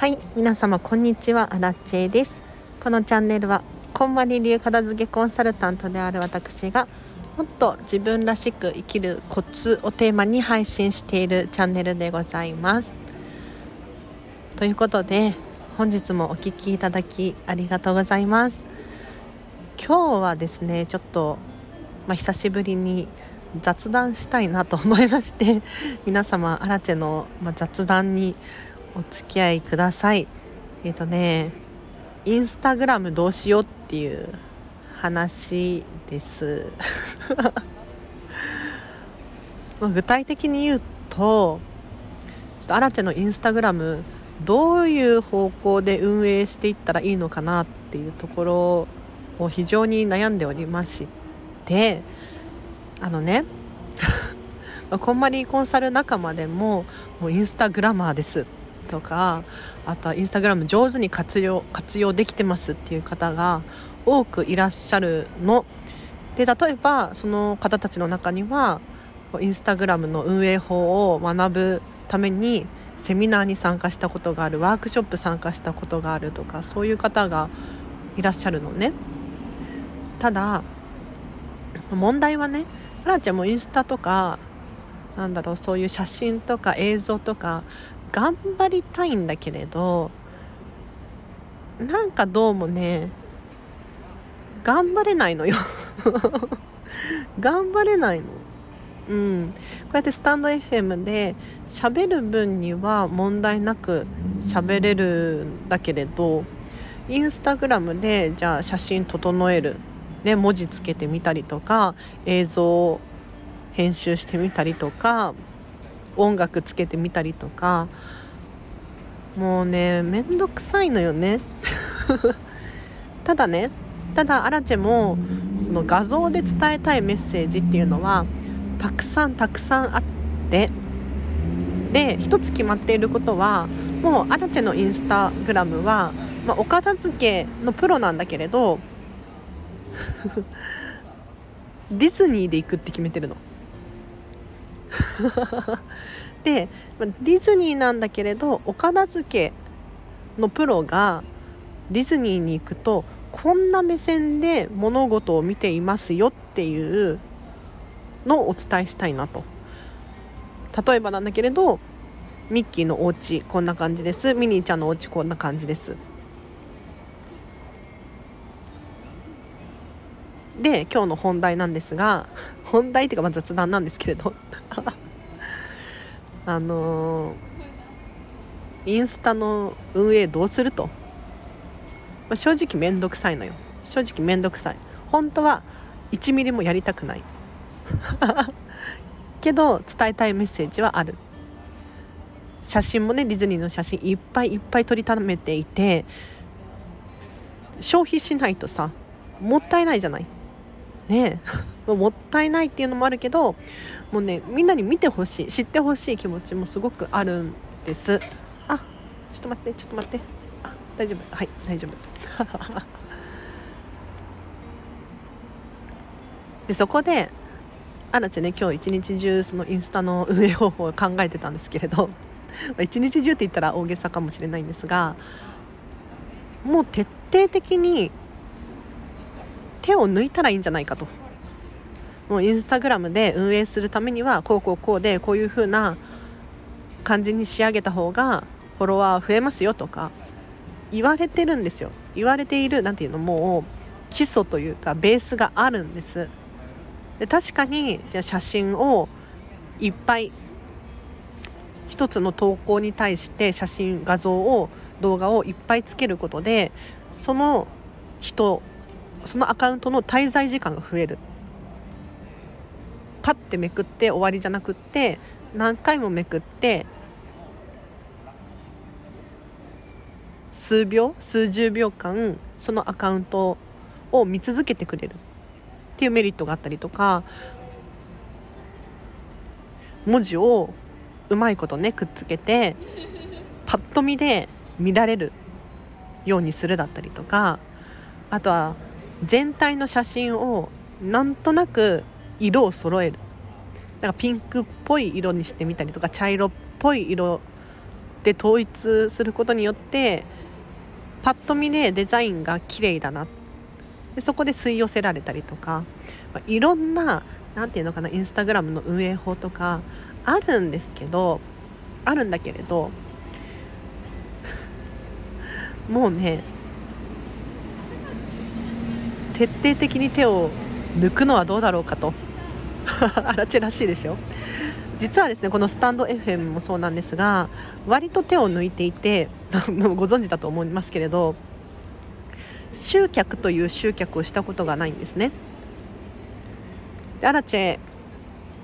はい皆様こんにちは。アラチェです。このチャンネルはこんまり流片付けコンサルタントである私がもっと自分らしく生きるコツをテーマに配信しているチャンネルでございます。ということで本日もお聴きいただきありがとうございます。今日はですねちょっとまあ、久しぶりに雑談したいなと思いまして皆様アラチェの、ま雑談にお付き合いください。えっ、ー、とねインスタグラムどうしようっていう話です。ま具体的に言うとちょっとアラチェのインスタグラムどういう方向で運営していったらいいのかなっていうところを非常に悩んでおりましてあのね こんまりコンサル仲間でももうインスタグラマーです。とかあとはインスタグラム上手に活用活用できてますっていう方が多くいらっしゃるの。で例えばその方たちの中にはインスタグラムの運営法を学ぶためにセミナーに参加したことがあるワークショップ参加したことがあるとかそういう方がいらっしゃるのね。ただ問題はねアラちゃんもインスタとかなんだろうそういう写真とか映像とか頑張りたいんだけれどなんかどうもね頑張れないのよ。頑張れないの。うん。こうやってスタンド FM で喋る分には問題なく喋れるんだけれどインスタグラムでじゃあ写真整える、ね、文字つけてみたりとか映像編集してみたりとか音楽つけてみたりとか。もうねめんどくさいのよね。ただねただアラチェもその画像で伝えたいメッセージっていうのはたくさんたくさんあって。で一つ決まっていることはもうアラチェのインスタグラムは、まあ、お片付けのプロなんだけれど ディズニーで行くって決めてるの。でディズニーなんだけれどお片付けのプロがディズニーに行くとこんな目線で物事を見ていますよっていうのをお伝えしたいなと。例えばなんだけれどミッキーのお家こんな感じです。ミニーちゃんのお家こんな感じです。で今日の本題なんですが 本題っていうかまあ雑談なんですけれど。あのー、インスタの運営どうすると、まあ、正直面倒くさいのよ。正直面倒くさい。本当は1ミリもやりたくない。けど伝えたいメッセージはある。写真もねディズニーの写真いっぱいいっぱい撮りためていて消費しないとさもったいないじゃない？ね もったいないっていうのもあるけどもうねみんなに見てほしい知ってほしい気持ちもすごくあるんです。あちょっと待ってちょっと待って。あ大丈夫。はい大丈夫。でそこであらちね今日一日中そのインスタの運営方法を考えてたんですけれど 一日中って言ったら大げさかもしれないんですがもう徹底的に手を抜いたらいいんじゃないかと。もうインスタグラムで運営するためにはこうこうこうでこういう風な感じに仕上げた方がフォロワー増えますよとか言われてるんですよ。言われている何ていうのもう基礎というかベースがあるんです。で確かにじゃ写真をいっぱい一つの投稿に対して写真画像を動画をいっぱいつけることでその人そのアカウントの滞在時間が増える。パッてめくって終わりじゃなくって何回もめくって数秒数十秒間そのアカウントを見続けてくれる。っていうメリットがあったりとか文字をうまいことねくっつけてパッと見で見られるようにするだったりとかあとは全体の写真をなんとなく色を揃える。なんかピンクっぽい色にしてみたりとか茶色っぽい色で統一することによってパッと見でデザインが綺麗だな。でそこで吸い寄せられたりとか、まあ、いろんな何て言うのかなインスタグラムの運営法とかあるんですけどあるんだけれどもうね徹底的に手を抜くのはどうだろうかと。あらちらしいでしょ。実はですねこのスタンド FM もそうなんですが割と手を抜いていて ご存知だと思いますけれど集客という集客をしたことがないんですね。でアラチェ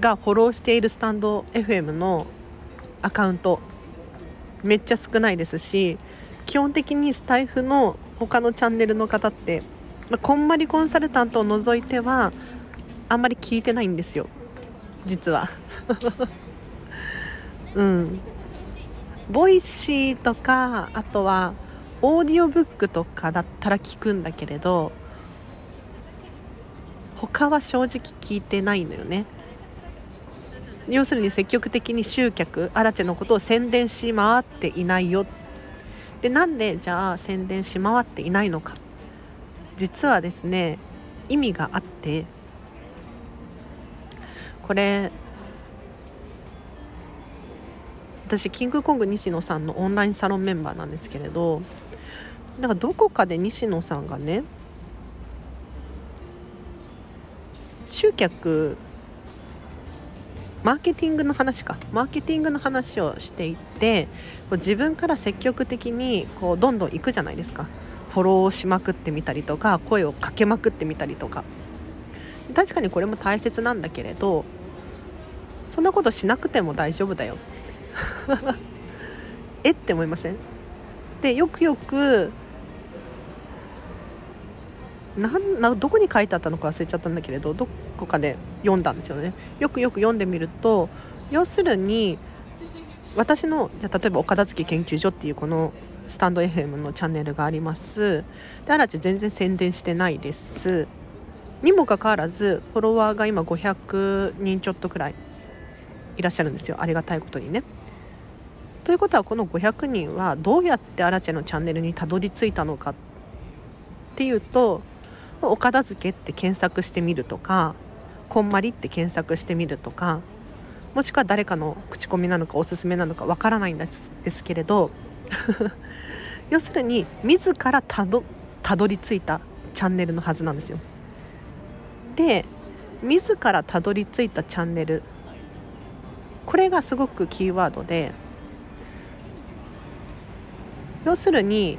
がフォローしているスタンド FM のアカウントめっちゃ少ないですし基本的にスタエフの他のチャンネルの方って、まあ、こんまりコンサルタントを除いてはあんまり聞いてないんですよ。実は。うん。ボイシーとかあとはオーディオブックとかだったら聞くんだけれど他は正直聞いてないのよね。要するに積極的に集客アラチェのことを宣伝し回っていないよ。でなんでじゃあ宣伝し回っていないのか。実はですね意味があってこれ私キングコング西野さんのオンラインサロンメンバーなんですけれどなんかどこかで西野さんがね集客マーケティングの話か。マーケティングの話をしていて自分から積極的にこうどんどん行くじゃないですか。フォローしまくってみたりとか声をかけまくってみたりとか。確かにこれも大切なんだけれどそんなことしなくても大丈夫だよ。えって思いません？でよくよくなんなどこに書いてあったのか忘れちゃったんだけれどどこかで読んだんですよね。よくよく読んでみると要するに私のじゃ例えば岡田月研究所っていうこのスタンド FM のチャンネルがあります。で嵐全然宣伝してないです。にもかかわらずフォロワーが今500人ちょっとくらいいらっしゃるんですよ。ありがたいことにね。ということはこの500人はどうやってアラチェのチャンネルにたどり着いたのかっていうとお片付けって検索してみるとかこんまりって検索してみるとかもしくは誰かの口コミなのかおすすめなのかわからないんですけれど要するに自らたどり着いたチャンネルのはずなんですよ。で自らたどり着いたチャンネルこれがすごくキーワードで要するに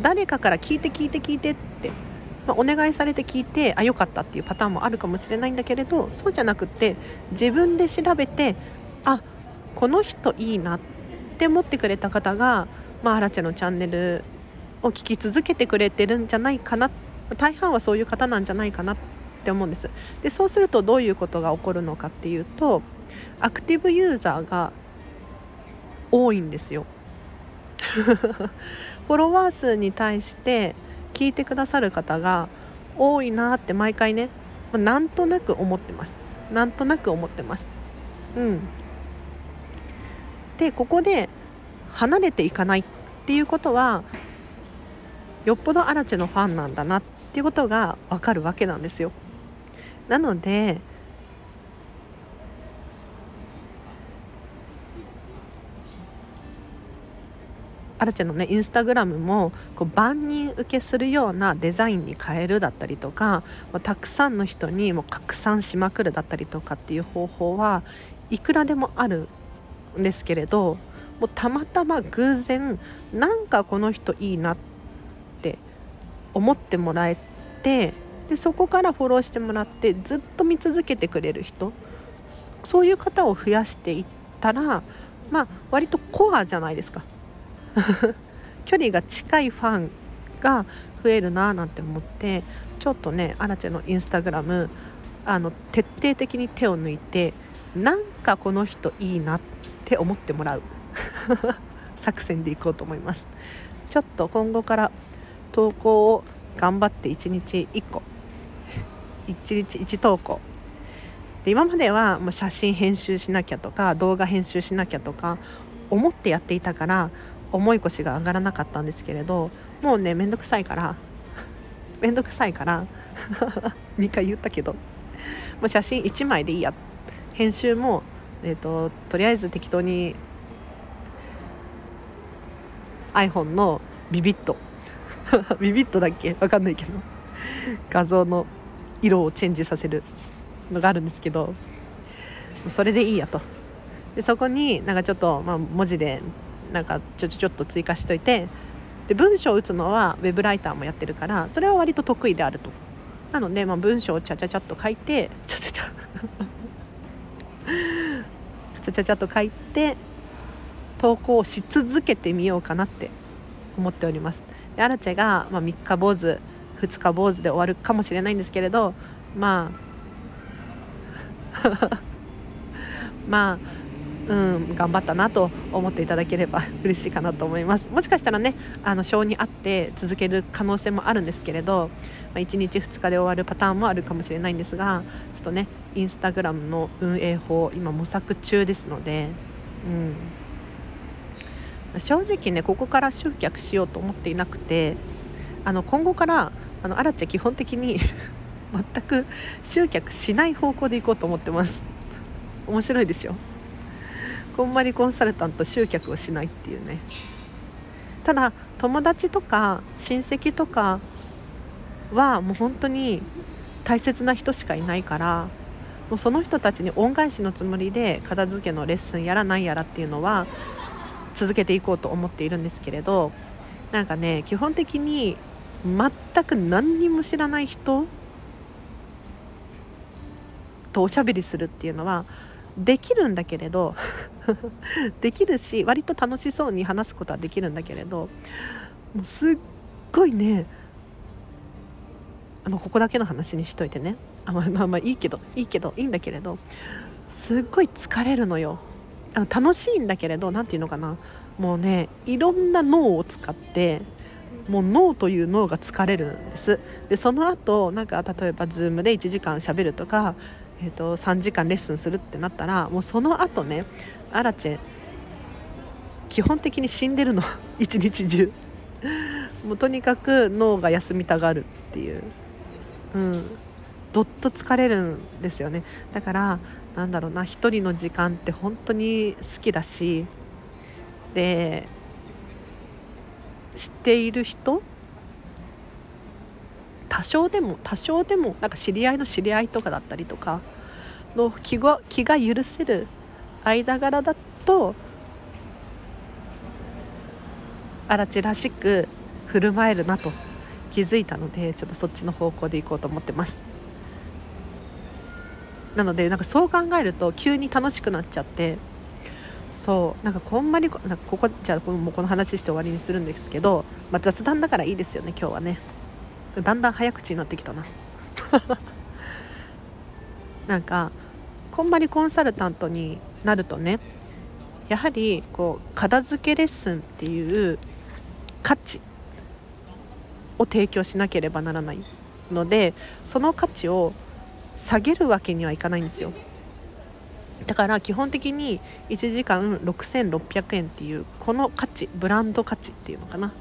誰かから聞いて聞いて聞いてって、まあ、お願いされて聞いてあよかったっていうパターンもあるかもしれないんだけれどそうじゃなくって自分で調べてあこの人いいなってって思ってくれた方が、まあ、アラチェのチャンネルを聞き続けてくれてるんじゃないかな大半はそういう方なんじゃないかなって思うんです。でそうするとどういうことが起こるのかっていうとアクティブユーザーが多いんですよ。フォロワー数に対して聞いてくださる方が多いなって毎回ねなんとなく思ってます。なんとなく思ってます。うん。でここで離れていかないっていうことはよっぽどアラチェのファンなんだなっていうことがわかるわけなんですよ。なのでアラチェのねインスタグラムもこう万人受けするようなデザインに変えるだったりとかたくさんの人にも拡散しまくるだったりとかっていう方法はいくらでもあるんですけれどもうたまたま偶然なんかこの人いいなって思ってもらえてでそこからフォローしてもらってずっと見続けてくれる人そういう方を増やしていったらまあ割とコアじゃないですか。距離が近いファンが増えるななんて思ってちょっとねアラチェのインスタグラムあの徹底的に手を抜いてなんかこの人いいなってって思ってもらう。作戦でいこうと思います。ちょっと今後から投稿を頑張って1日1個。1日1投稿。で今まではもう写真編集しなきゃとか動画編集しなきゃとか思ってやっていたから重い腰が上がらなかったんですけれどもうね面倒くさいから 面倒くさいから 2回言ったけどもう写真1枚でいいや。編集も、えーと、とりあえず適当に iPhone のビビット。ビビットだっけ？わかんないけど。画像の色をチェンジさせるのがあるんですけど。それでいいやと。でそこになんかちょっと、まあ、文字でなんかちょちょちょっと追加しといて。で文章を打つのはウェブライターもやってるからそれは割と得意であると。なので、まあ、文章をちゃちゃちゃっと書いてちゃちゃちゃ。ちゃちゃちゃと書いて投稿をし続けてみようかなって思っております。でアラチェが、まあ、3日坊主2日坊主で終わるかもしれないんですけれどまあ まあうん頑張ったなと思っていただければ 嬉しいかなと思います。もしかしたらねあの性に合って続ける可能性もあるんですけれど、まあ、1日2日で終わるパターンもあるかもしれないんですがちょっとねインスタグラムの運営法今模索中ですのでうん。正直ねここから集客しようと思っていなくてあの今後からあのアラチェ基本的に 全く集客しない方向でいこうと思ってます。面白いでしょこんまりコンサルタント集客をしないっていうね。ただ友達とか親戚とかはもう本当に大切な人しかいないからもうその人たちに恩返しのつもりで片付けのレッスンやらなんやらっていうのは続けていこうと思っているんですけれどなんかね基本的に全く何にも知らない人とおしゃべりするっていうのはできるんだけれど できるし割と楽しそうに話すことはできるんだけれどもうすっごいねあのここだけの話にしといてね。あまあまあまあいいけどいいけどいいんだけれどすっごい疲れるのよ。あの楽しいんだけれど何て言うのかな。もうねいろんな脳を使ってもう脳という脳が疲れるんです。でその後なんか例えば Zoom で1時間しゃべるとか、えーと、3時間レッスンするってなったらもうその後ねアラチェ基本的に死んでるの。一日中。もうとにかく脳が休みたがるっていう。うん。どっと疲れるんですよね。だからなんだろうな一人の時間って本当に好きだしで知っている人多少でも多少でもなんか知り合いの知り合いとかだったりとかの気が気が許せる間柄だとあらちらしく振る舞えるなと気づいたのでちょっとそっちの方向でいこうと思ってます。なのでなんかそう考えると急に楽しくなっちゃってそうなんかこんまりなんかここじゃあこのこの話して終わりにするんですけど、まあ、雑談だからいいですよね今日はね。だんだん早口になってきたな。なんかこんまりコンサルタントになるとねやはりこう片付けレッスンっていう価値を提供しなければならないのでその価値を下げるわけにはいかないんですよ。だから基本的に1時間6600円っていうこの価値ブランド価値っていうのかな。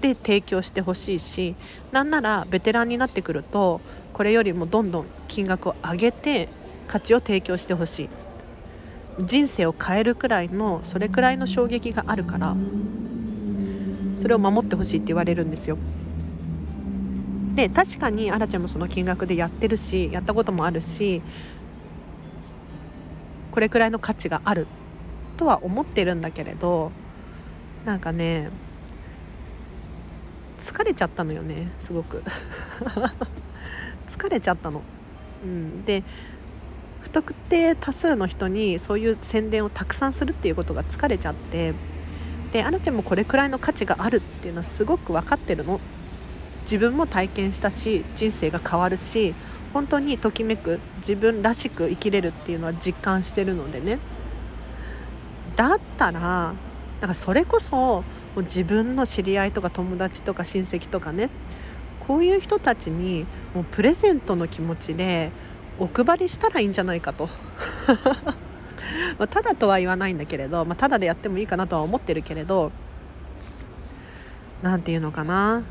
で提供してほしいしなんならベテランになってくるとこれよりもどんどん金額を上げて価値を提供してほしい。人生を変えるくらいのそれくらいの衝撃があるからそれを守ってほしいって言われるんですよ。で確かにあらちゃんもその金額でやってるしやったこともあるしこれくらいの価値があるとは思ってるんだけれどなんかね疲れちゃったのよねすごく。疲れちゃったの。うん、で不特定多数の人にそういう宣伝をたくさんするっていうことが疲れちゃってであなちゃんもこれくらいの価値があるっていうのはすごく分かってるの。自分も体験したし人生が変わるし本当にときめく自分らしく生きれるっていうのは実感してるのでね。だったらなんかそれこそもう自分の知り合いとか友達とか親戚とかねこういう人たちにもうプレゼントの気持ちでお配りしたらいいんじゃないかと。まただとは言わないんだけれど、まあ、ただでやってもいいかなとは思ってるけれど何て言うのかな。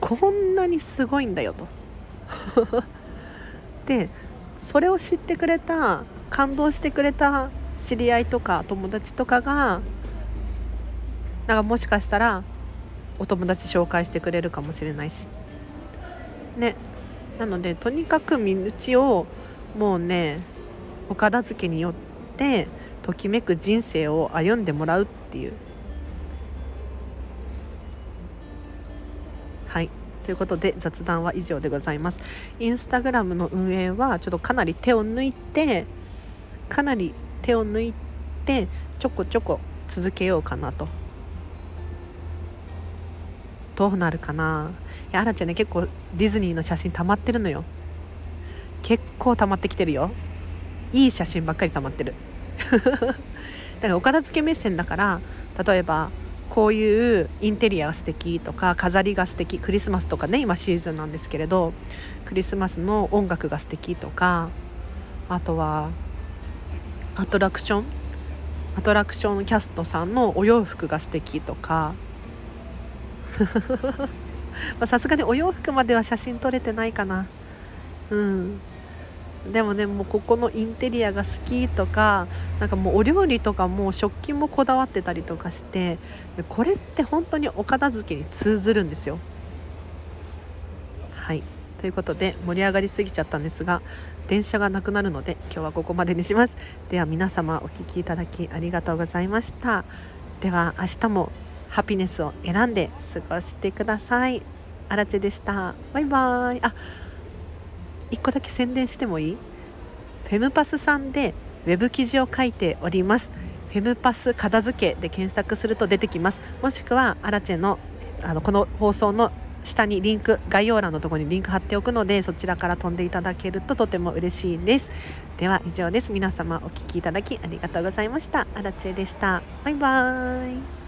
こんなにすごいんだよと。でそれを知ってくれた感動してくれた知り合いとか友達とかがなんかもしかしたらお友達紹介してくれるかもしれないし。ね。なのでとにかく身内をもうねお片付けによってときめく人生を歩んでもらうっていう。ということで雑談は以上でございます。インスタグラムの運営はちょっとかなり手を抜いてかなり手を抜いてちょこちょこ続けようかなと。どうなるかな？いやあらちゃんね結構ディズニーの写真溜まってるのよ。結構溜まってきてるよ。いい写真ばっかり溜まってる。だからお片付け目線だから例えばこういうインテリアが素敵とか飾りが素敵クリスマスとかね今シーズンなんですけれどクリスマスの音楽が素敵とかあとはアトラクションアトラクションキャストさんのお洋服が素敵とか。さすがにお洋服までは写真撮れてないかな。うん。でもねもうここのインテリアが好きとかなんかもうお料理とかも食器もこだわってたりとかしてこれって本当にお片付けに通ずるんですよ。はい。ということで盛り上がりすぎちゃったんですが電車がなくなるので今日はここまでにします。では皆様お聴きいただきありがとうございました。では明日もハピネスを選んで過ごしてください。あらでした。バイバイ。1個だけ宣伝してもいい？フェムパスさんでウェブ記事を書いております。フェムパス片付けで検索すると出てきます。もしくはアラチェのあのこの放送の下にリンク概要欄のところにリンク貼っておくのでそちらから飛んでいただけるととても嬉しいです。では以上です。皆様お聴きいただきありがとうございました。アラチェでした。バイバーイ。